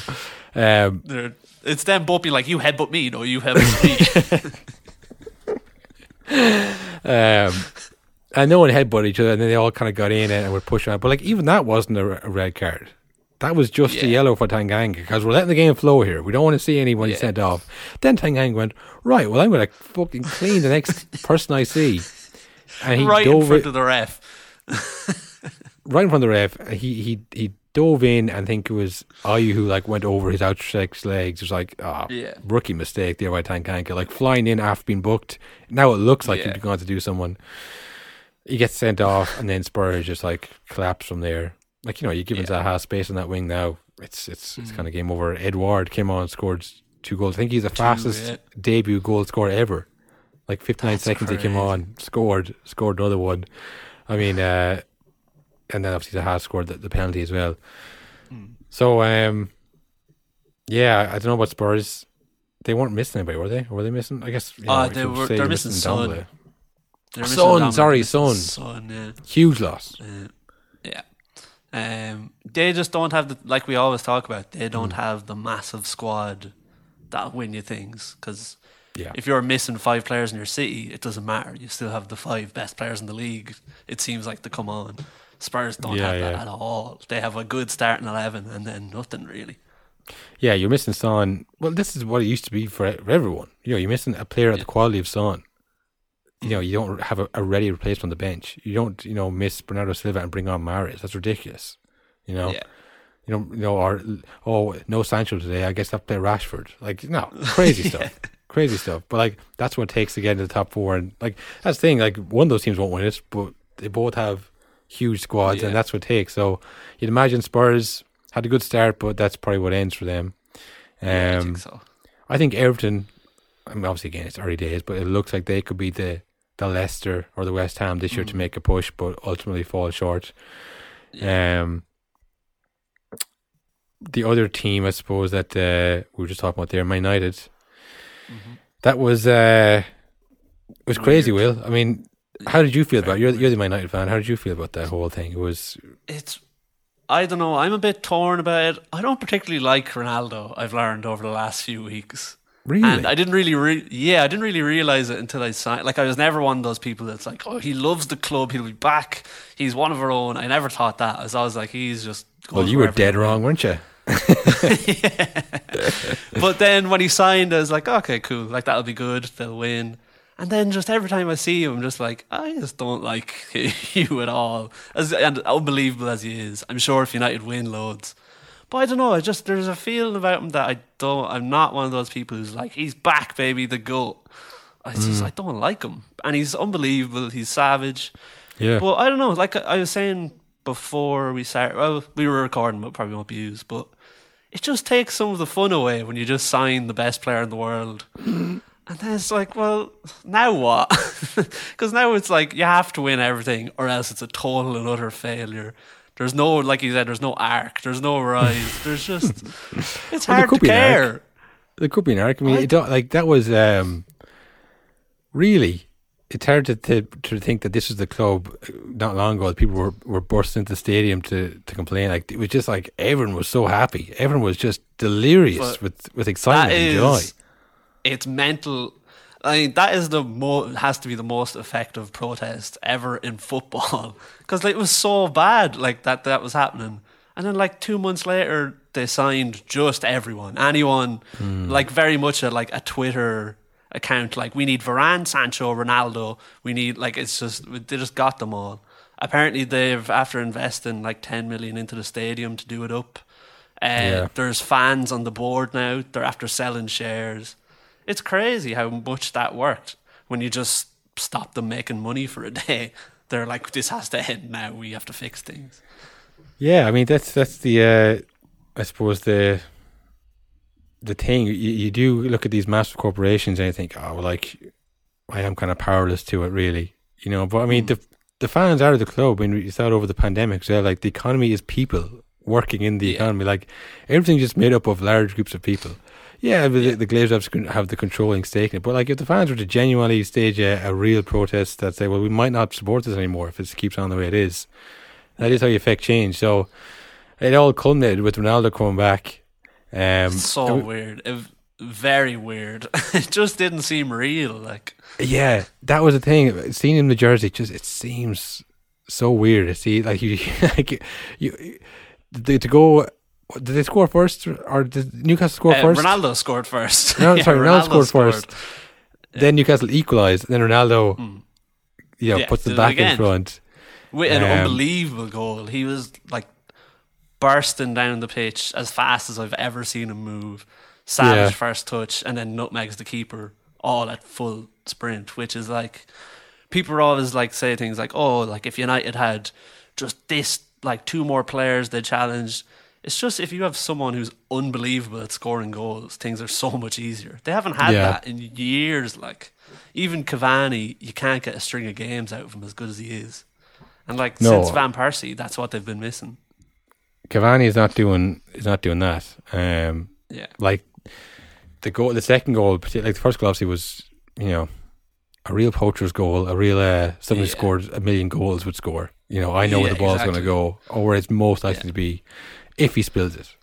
Um, they're- it's them both being like, you headbutt me, no, you headbutt me. <laughs> um, and no one headbutted each other, and then they all kind of got in and were pushing out. But like even that wasn't a, a red card. That was just a yellow for Tanganga because we're letting the game flow here. We don't want to see anyone Yeah. sent off. Then Tanganga went right. Well, I'm going to fucking clean the next <laughs> person I see, and he right in dove front it- of the ref. <laughs> right in front of the ref. He he he dove in. and think it was Ayew who like went over his outstretched legs. It was like ah Yeah. rookie mistake there by Tanganga. Like flying in after being booked. Now it looks like Yeah. he's going to do someone. He gets sent off, and then Spurs just like collapse from there. Like you know, you give Yeah. Zaha space on that wing now. It's it's Hmm. it's kind of game over. Edouard came on, scored two goals. I think he's the fastest yeah. debut goal scorer ever. Like 59 That's seconds he came on, scored, scored another one. I mean, uh, and then obviously Zaha scored the, the penalty as well. Hmm. So, um, yeah, I don't know about Spurs. They weren't missing anybody, were they? Were they missing? I guess. You Oh, you they were- they're you're missing Son. They're Son, missing Dominic, sorry, missing Son. Son, yeah. Huge loss. Uh, yeah. Um, they just don't have the like we always talk about. They don't have the massive squad that'll win you things. Because Yeah. if you're missing five players in your city, it doesn't matter. You still have the five best players in the league. It seems like to come on. Spurs don't Yeah, have that yeah. at all. They have a good starting eleven and then nothing really. Yeah, you're missing Son. Well, this is what it used to be for, for everyone. You know, you're missing a player at the quality of Son. You know, mm. you don't have a, a ready replacement on the bench. You don't, you know, miss Bernardo Silva and bring on Mahrez. That's ridiculous. You know, Yeah. you know, you know, or oh, no Sancho today. I guess I'll play Rashford. Like, no, crazy <laughs> stuff, crazy stuff. But like, that's what it takes to get into the top four. And like, that's the thing. Like, one of those teams won't win it, but they both have huge squads, Yeah. and that's what it takes. So you'd imagine Spurs had a good start, but that's probably what ends for them. Um, Yeah, I think so. I think Everton. I mean, obviously, again, it's early days, but it looks like they could be the the Leicester or the West Ham this year to make a push, but ultimately fall short. Um, the other team, I suppose that uh, we were just talking about there, Man United. That was uh, was crazy. Will I mean, how did you feel about? It? You're you're the Man United fan. How did you feel about that whole thing? It was it's I don't know. I'm a bit torn about it. I don't particularly like Ronaldo. I've learned over the last few weeks, really and I didn't really, re- yeah, I didn't really realize it until I signed. Like I was never one of those people that's like, oh, he loves the club. He'll be back. He's one of our own. I never thought that. As I was like, he's just. well. You were dead wrong, weren't you? <laughs> but then when he signed, I was like, okay, cool. Like that'll be good. They'll win. And then just every time I see him, I'm just like, I just don't like <laughs> you at all. As and unbelievable as he is, I'm sure if United win loads. But I don't know. I just there's a feeling about him that I don't. I'm not one of those people who's like, he's back, baby, the goat. I just mm. I don't like him, and he's unbelievable. He's savage. Yeah. Well, I don't know. Like I was saying before we started, well, we were recording, but probably won't be used. But it just takes some of the fun away when you just sign the best player in the world. <laughs> And then it's like, well, now what? <laughs> Because now it's like you have to win everything, or else it's a total and utter failure. There's no, like you said, there's no arc, there's no rise. There's just, <laughs> it's Well, hard to care. There could be an arc. I mean, it don't, like that was um, really. It's hard to, to to think that this was the club uh, not long ago. People were, were bursting into the stadium to, to complain. Like it was just like everyone was so happy. Everyone was just delirious with, with excitement and joy. It's mental. I mean, that is the mo- has to be the most effective protest ever in football <laughs> because like, it was so bad, like that that was happening, and then like two months later they signed just everyone, anyone, like very much a like a Twitter account. Like we need Varane, Sancho, Ronaldo. We need like it's just they just got them all. Apparently they've after investing like ten million into the stadium to do it up. Uh, Yeah. There's fans on the board now. They're after selling shares. It's crazy how much that worked when you just stop them making money for a day. <laughs> They're like, this has to end now. We have to fix things. Yeah, I mean that's that's the. Uh, I suppose the the thing you, you do look at these massive corporations and you think, oh, well, like I am kind of powerless to it, really, you know. But I mean, Mm. the the fans are the club. I mean, you saw it over the pandemic. So like the economy is people working in the Yeah. economy. Like everything's just made up of large groups of people. Yeah, but Yeah. the, the Glazers have, have the controlling stake in it. But like, if the fans were to genuinely stage a, a real protest that say, "Well, we might not support this anymore if it keeps on the way it is," that is how you affect change. So it all culminated with Ronaldo coming back. Um, so we- weird. It, very weird. <laughs> it just didn't seem real. Like, Yeah, that was the thing. Seeing him in the jersey, just it seems so weird to see. Like <laughs> you, like you, you to go. Did they score first, or did Newcastle score uh, first? Ronaldo scored first. No, <laughs> Yeah, sorry, Ronaldo scored first. Yeah. Then Newcastle equalised. Then Ronaldo, Mm. you know, Yeah, puts it back in front. With an Um, unbelievable goal. He was like bursting down the pitch as fast as I've ever seen him move. Savage first touch and then nutmegs the keeper all at full sprint, which is like people are always like say things like, Oh, like if United had just this like two more players they challenged. It's just if you have someone who's unbelievable at scoring goals, things are so much easier. They haven't had Yeah. that in years. Like even Cavani, you can't get a string of games out of him as good as he is. And like No. since Van Persie, that's what they've been missing. Cavani is not doing is not doing that. Um, Yeah. like the goal, the second goal, like the first goal, obviously was you know a real poacher's goal, a real uh, someone who Yeah. scored a million goals would score. You know, I know where the ball's exactly. going to go, or where it's most likely Yeah. to be, if he spills it,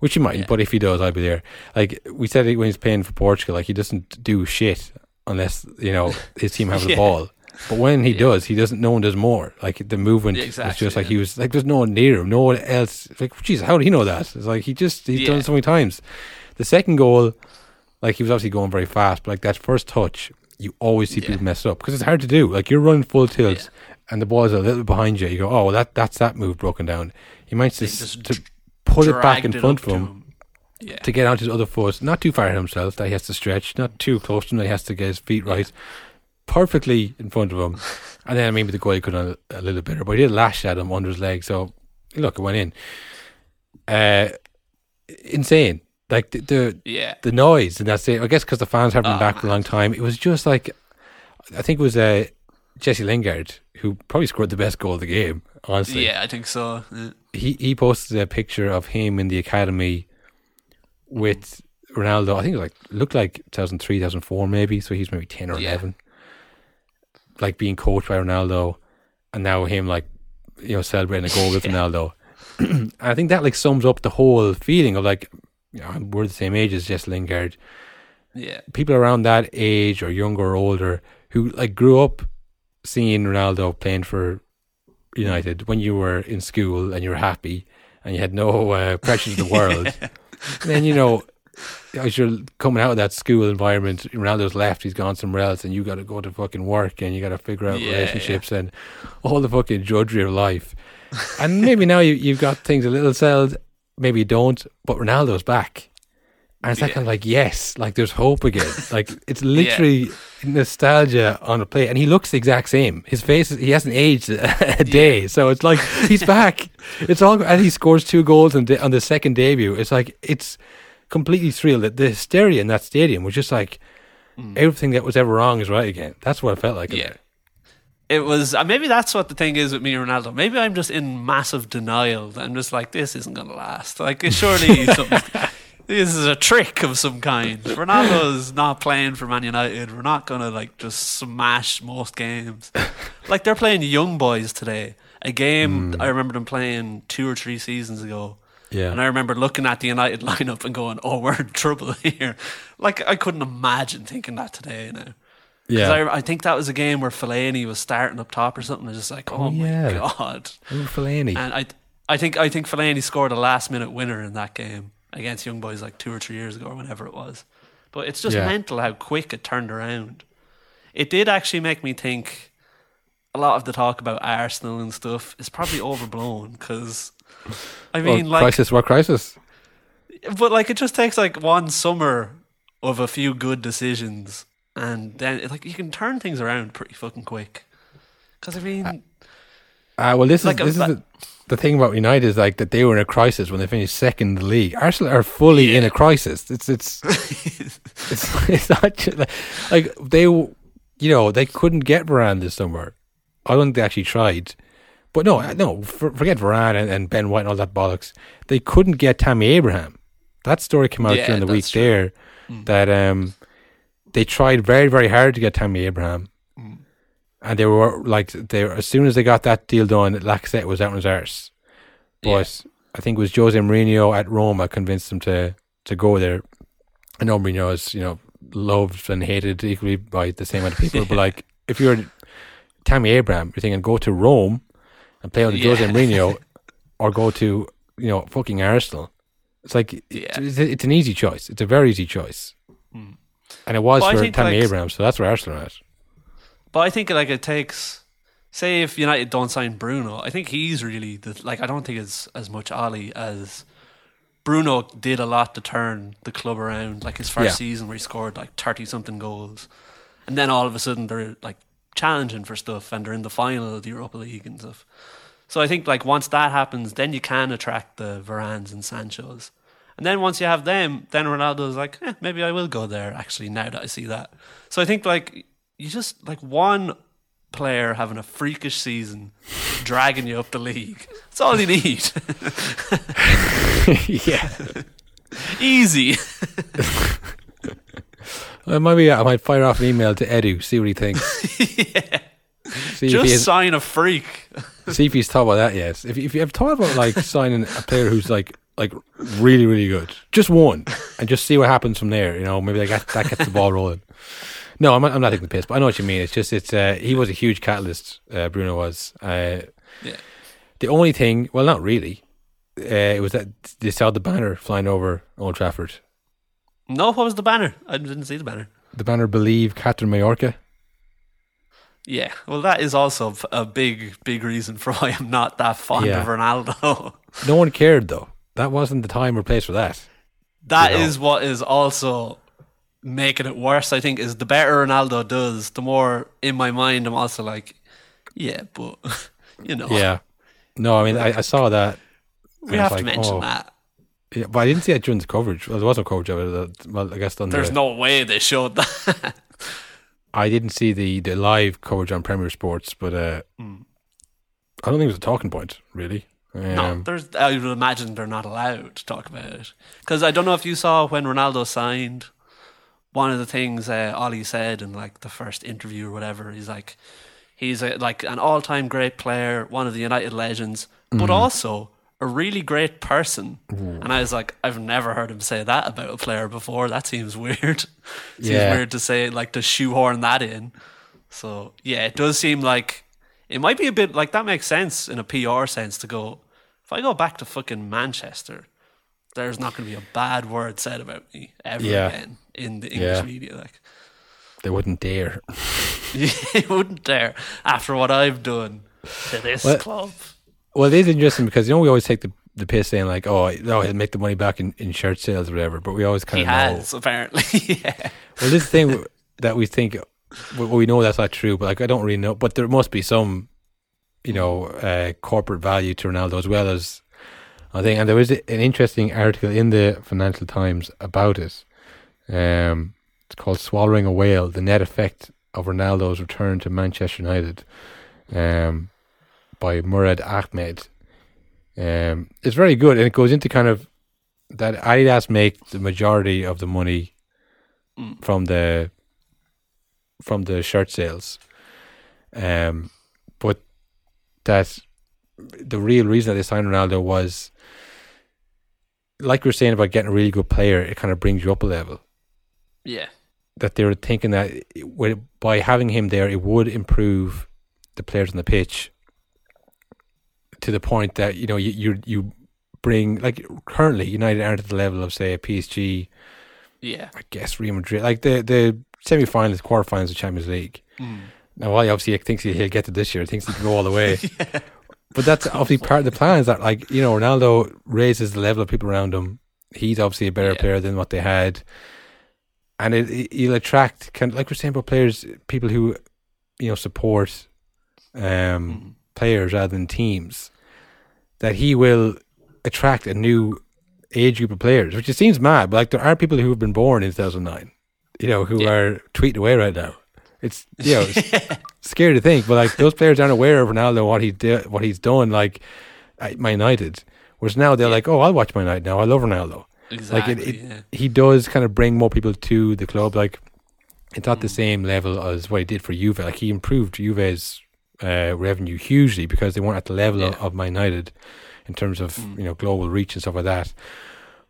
which he might. Yeah. But if he does, I'll be there. Like we said it when he's playing for Portugal, like he doesn't do shit unless you know <laughs> his team have the ball. But when he Yeah. does, he doesn't. No one does more. Like the movement Yeah, is just like yeah. he was. Like there's no one near him. No one else. Like Jesus, how did he know that? It's like he just he's done it so many times. The second goal, like he was obviously going very fast, but like that first touch, you always see Yeah. people mess up because it's hard to do. Like you're running full tilt, Yeah. and the ball is a little behind you. You go, oh, well, that that's that move broken down. He might just, just to put it back in Dragged front of to him Yeah. to get onto his other foot, not too far himself that he has to stretch, not too close to him that he has to get his feet right, perfectly in front of him. <laughs> And then maybe the goal could have a, a little better, but he did lash at him under his leg. So look, it went in. Uh, insane. Like the the, yeah. the noise and that's it. I guess because the fans haven't been Oh, back for a long time, it was just like I think it was uh, Jesse Lingard who probably scored the best goal of the game. Honestly, Yeah, I think so. Yeah. He he posted a picture of him in the academy with Ronaldo. I think it was like looked like 2003, 2004 maybe. So he's maybe ten or Yeah. eleven, like being coached by Ronaldo, and now him like you know celebrating a goal with <laughs> Yeah. Ronaldo. <clears throat> I think that like sums up the whole feeling of like you know, we're the same age as Jess Lingard. Yeah. People around that age or younger or older who like grew up seeing Ronaldo playing for United when you were in school and you were happy and you had no uh, pressures of the <laughs> world. Then you know, as you're coming out of that school environment, Ronaldo's left, he's gone somewhere else, and you got to go to fucking work and you got to figure out Yeah, relationships and all the fucking drudgery of life. and maybe now you, you've got things a little settled, maybe you don't, but Ronaldo's back. And it's that Yeah. kind of like, yes, like there's hope again. <laughs> like it's literally nostalgia on a plate. And he looks the exact same. His face, is, he hasn't aged a, <laughs> a day. So it's like, he's back. <laughs> It's all, and he scores two goals on, the, on the second debut. It's like, it's completely surreal. that the hysteria in that stadium was just like, everything that was ever wrong is right again. That's what it felt like. Yeah. It was uh, maybe that's what the thing is with me and Ronaldo. Maybe I'm just in massive denial. I'm just like, this isn't going to last. Like, it's surely something. This is a trick of some kind. Ronaldo's not playing for Man United. We're not gonna like just smash most games. <laughs> Like they're playing young boys today. A game hmm. I remember them playing two or three seasons ago. Yeah. And I remember looking at the United <laughs> lineup and going, "Oh, we're in trouble <laughs> here." Like I couldn't imagine thinking that today now. yeah. I, I think that was a game where Fellaini was starting up top or something. I was just like, oh, Oh, my yeah. god! Remember Fellaini? And I, I think I think Fellaini scored a last minute winner in that game against Young Boys like two or three years ago or whenever it was. But it's just Yeah. mental how quick it turned around. It did actually make me think a lot of the talk about Arsenal and stuff is probably overblown because I Well, mean, like, crisis, what crisis? but like it just takes like one summer of a few good decisions, and then like you can turn things around pretty fucking quick. Because I mean, Uh, well, this Like is a this is va- the, the thing about United is like that they were in a crisis when they finished second in the league. Arsenal are fully in a crisis. It's it's <laughs> it's, it's not just like, like they, you know, they couldn't get Varane this summer. I don't think they actually tried. But no, no, for, forget Varane and, and Ben White and all that bollocks. They couldn't get Tammy Abraham. That story came out Yeah, during the week true. there that um they tried very very hard to get Tammy Abraham, and they were like they were, as soon as they got that deal done, Lacazette was out on his arse. But I think it was Jose Mourinho at Roma convinced him to to go there. I know Mourinho is you know loved and hated equally by the same amount of people, but <laughs> like if you're Tammy Abraham, you're thinking go to Rome and play under Jose Yeah. Mourinho, <laughs> or go to you know fucking Arsenal. It's like Yeah. it's, it's an easy choice. It's a very easy choice, Hmm. and it was But for Tammy like- Abraham. So that's where Arsenal at. But I think like it takes. Say if United don't sign Bruno, I think he's really the like. I don't think it's as much Ali as Bruno did a lot to turn the club around. Like his first Yeah. season where he scored like thirty something goals, and then all of a sudden they're like challenging for stuff and they're in the final of the Europa League and stuff. So I think like once that happens, then you can attract the Varanes and Sancho's. And then once you have them, then Ronaldo's like, eh, maybe I will go there. Actually, now that I see that, so I think like you just like one player having a freakish season, dragging you up the league. That's all you need. <laughs> yeah, Easy. <laughs> well, maybe I might fire off an email to Edu, see what he thinks. <laughs> See Just has, sign a freak. see if he's thought about that yet. If if you have thought about like signing a player who's like like really really good, just one, and just see what happens from there. You know, maybe like that, that gets the ball rolling. No, I'm not, I'm not taking the piss, but I know what you mean. It's just it's uh, he was a huge catalyst. Uh, Bruno was. Uh, Yeah. The only thing, well, not really. Uh, it was that they saw the banner flying over Old Trafford. No, what was the banner? I didn't see the banner. The banner believe Kathryn Mayorga. Yeah, well, that is also a big, big reason for why I'm not that fond Yeah. of Ronaldo. No one cared though. That wasn't the time or place for that. That You know. is what is also making it worse. I think is the better Ronaldo does, the more in my mind I'm also like, yeah, but <laughs> you know, Yeah. No, I mean I, I saw that. we have it's to mention oh. that. Yeah, but I didn't see that during the coverage. Well, there was no coverage of it. uh, Well, I guess on There's the, no way they showed that. <laughs> I didn't see the, the live coverage on Premier Sports, but uh, I don't think it was a talking point really. Um, no, there's. I would imagine they're not allowed to talk about it because I don't know if you saw when Ronaldo signed. One of the things uh, Ole said in like the first interview or whatever, he's like, he's a, like an all-time great player, one of the United legends, but Mm. also a really great person. And I was like, I've never heard him say that about a player before. That seems <laughs> weird. seems Yeah. weird to say like to shoehorn that in. So yeah, it does seem like it might be a bit like that makes sense in a PR sense to go. If I go back to fucking Manchester, there's not going to be a bad word said about me ever Yeah. again in the English Yeah. media. Like they wouldn't dare. <laughs> <laughs> you wouldn't dare after what I've done to this Well, club. Well, it is interesting because you know we always take the the piss saying like, oh, no, he'll make the money back in, in shirt sales or whatever, but we always kind He of know. has apparently. <laughs> yeah. Well, this thing that we think, well, we know that's not true, but like I don't really know. But there must be some, you know, uh, corporate value to Ronaldo as well as I think. And there was an interesting article in the Financial Times about it. Um, it's called "Swallowing a Whale: The Net Effect of Ronaldo's Return to Manchester United," um, by Murad Ahmed. Um, it's very good, and it goes into kind of that Adidas make the majority of the money from the from the shirt sales. Um, but that the real reason that they signed Ronaldo was, like we were saying about getting a really good player, it kind of brings you up a level. Yeah. That they were thinking that it, by having him there, it would improve the players on the pitch to the point that you know you you, you bring like currently United aren't at the level of say a PSG Yeah. I guess Real Madrid, like the the semi finals, quarter finals of Champions League. Mm. Now, while he obviously thinks he'll get to this year, he thinks he can go all the way. <laughs> But that's obviously part of the plan is that, like, you know, Ronaldo raises the level of people around him. He's obviously a better Yeah. player than what they had. And it, it, he'll attract, kind of, like we're saying about players, people who, you know, support um, players rather than teams. that he will attract a new age group of players, which it seems mad, but like there are people who have been born in 2009, you know, who Yeah. are tweeting away right now. It's you know, it's <laughs> scary to think, but like those players aren't aware of Ronaldo what he did, what he's done, like at Man United. Whereas now they're like, oh, I'll watch Man United now. I love Ronaldo. Exactly. Like it, it yeah. he does kind of bring more people to the club. Like it's not the Mm. same level as what he did for Juve. Like he improved Juve's uh, revenue hugely because they weren't at the level of, Yeah. of Man United in terms of Mm. you know global reach and stuff like that.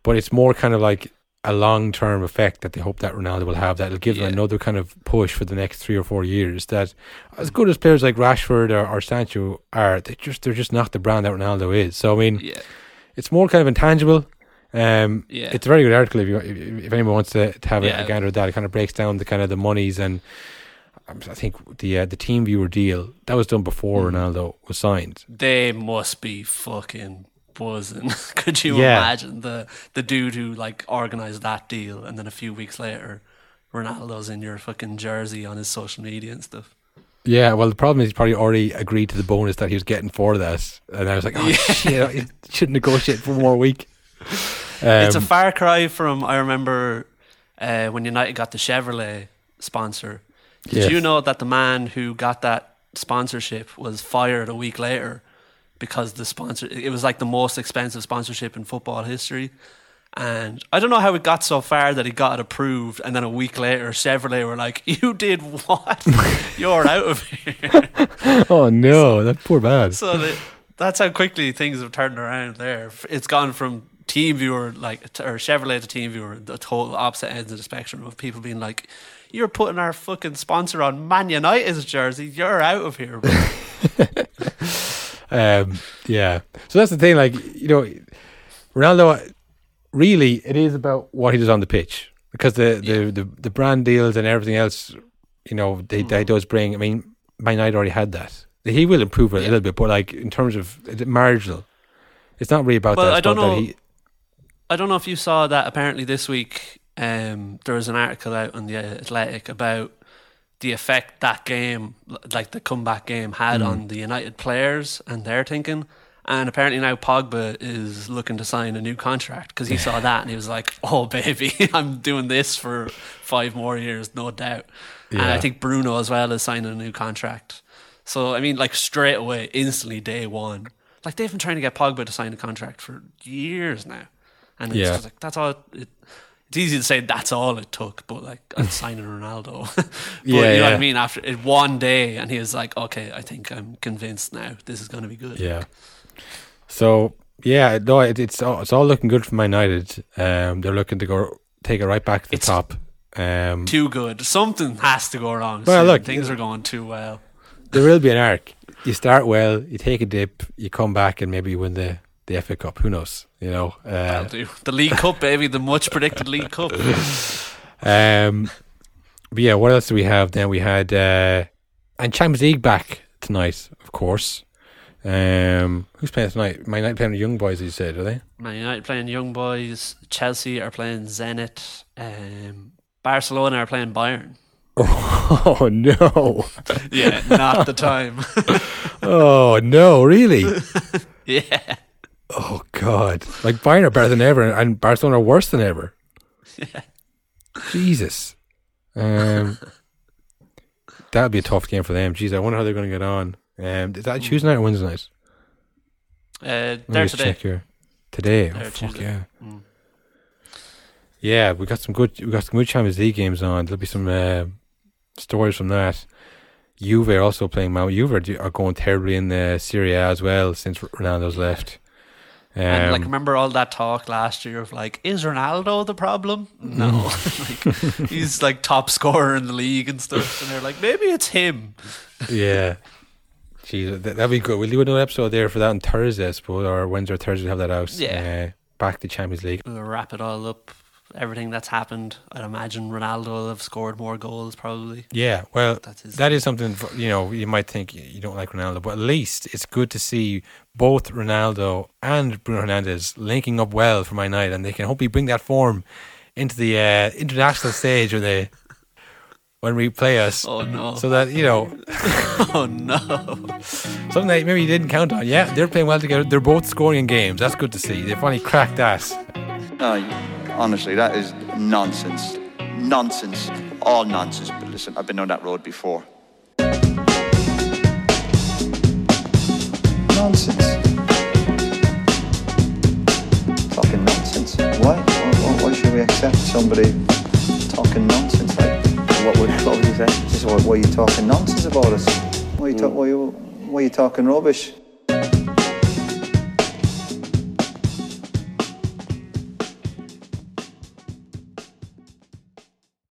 But it's more kind of like a long term effect that they hope that Ronaldo will have. That'll give Yeah. them another kind of push for the next three or four years. That as good as players like Rashford or, or Sancho are, they just they're just not the brand that Ronaldo is. So I mean, Yeah. it's more kind of intangible. Um, Yeah. it's a very good article if you if, if anyone wants to, to have a, Yeah. a gander at that. It kind of breaks down the kind of the monies and um, I think the uh, the TeamViewer deal that was done before Mm. Ronaldo was signed. They must be fucking buzzing. <laughs> Could you Yeah. imagine the the dude who like organized that deal and then a few weeks later Ronaldo's in your fucking jersey on his social media and stuff. Yeah, well, the problem is he probably already agreed to the bonus that he was getting for that, and I was like, oh shit, I <laughs> should negotiate for one more week. Um, it's a far cry from I remember uh, when United got the Chevrolet sponsor. Did Yes. you know that the man who got that sponsorship was fired a week later because the sponsor it was like the most expensive sponsorship in football history. And I don't know how it got so far that he got it approved, and then a week later, Chevrolet were like, <laughs> "You did what? <laughs> You're out of here." <laughs> oh no, that poor bad. so that's how quickly things have turned around there. It's gone from TeamViewer like or Chevrolet to TeamViewer, the total opposite ends of the spectrum of people being like, "You're putting our fucking sponsor on Man United's jersey. You're out of here." Bro." Um, yeah. So that's the thing. Like you know, Ronaldo. Really, it is about what he does on the pitch because the the, the, the brand deals and everything else. You know, they, they does bring. I mean, Man United already had that. He will improve it a Yeah. little bit, but like in terms of it's marginal, it's not really about Well, that. I don't know. he- I don't know if you saw that. Apparently, this week um, there was an article out on the Athletic about the effect that game, like the comeback game, had Mm. on the United players and their thinking. And apparently now Pogba is looking to sign a new contract because he saw <laughs> that and he was like, "Oh baby, <laughs> I'm doing this for five more years, no doubt." And I think Bruno as well is signing a new contract. So I mean, like straight away, instantly, day one, like they've been trying to get Pogba to sign a contract for years now, and it's Yeah. just like that's all. It, it's easy to say that's all it took, but like I'm <laughs> signing Ronaldo. <laughs> but Yeah, you know what. I mean. After it one day, and he was like, "Okay, I think I'm convinced now. This is going to be good." Yeah. So yeah, no, it, it's all, it's all looking good for Man United. Um, they're looking to go take it right back to the It's- top. Um, Too good. Something has to go wrong. Well, look, things are going too well. there will be an arc. You start well, you take a dip, you come back, and maybe you win the the FA Cup. Who knows? You know. Uh. The League Cup, baby, the much predicted League Cup. <laughs> um, but yeah, what else do we have? Then we had uh, and Champions League back tonight, of course. Um, who's playing tonight? My night playing the young boys. As you said, are they? Man United playing Young Boys. Chelsea are playing Zenit. Um, Barcelona are playing Bayern. <laughs> Oh no! <laughs> Yeah, not the time. Oh no! Really? yeah. Oh God! Like Bayern are better than ever, and Barcelona are worse than ever. <laughs> Jesus. Um, that'd be a tough game for them. Jeez, I wonder how they're going to get on. Um, is that Tuesday night or Wednesday night? Uh, Let me there just today. check here. Today. Oh fuck Tuesday. yeah! Mm. Yeah, we got some good. We got some good Champions League games on. There'll be some uh, stories from that. Juve are also playing Malmö. Juve are, are going terribly in the Serie A as well since Ronaldo's left. Um, And like, remember all that talk last year of like, is Ronaldo the problem? No, <laughs> like, he's like top scorer in the league and stuff. And they're like, maybe it's him. yeah. Jeez, that, that'd be good. We'll do another episode there for that on Thursday, I suppose, or Wednesday or Thursday. We'll have that out. Yeah. Uh, back to Champions League. We'll wrap it all up. Everything that's happened. I'd imagine Ronaldo will have scored more goals probably. Yeah, well, That's that is something for, you know. You might think you don't like Ronaldo, but at least it's good to see both Ronaldo and Bruno Fernandes linking up well for my night, and they can hopefully bring that form into the uh, international stage when they when we play us. Oh no. So that you know, <laughs> oh no. something that maybe you didn't count on. Yeah, they're playing well together. They're both scoring in games. That's good to see. They finally cracked that. No, honestly, that is nonsense. Nonsense. All nonsense. But listen, I've been on that road before. Nonsense. Talking nonsense. Why? Why, why should we accept somebody talking nonsense? Like, what would, you say? Just why, are you talking nonsense about us? Why are you, ta- why, you, why are you talking rubbish?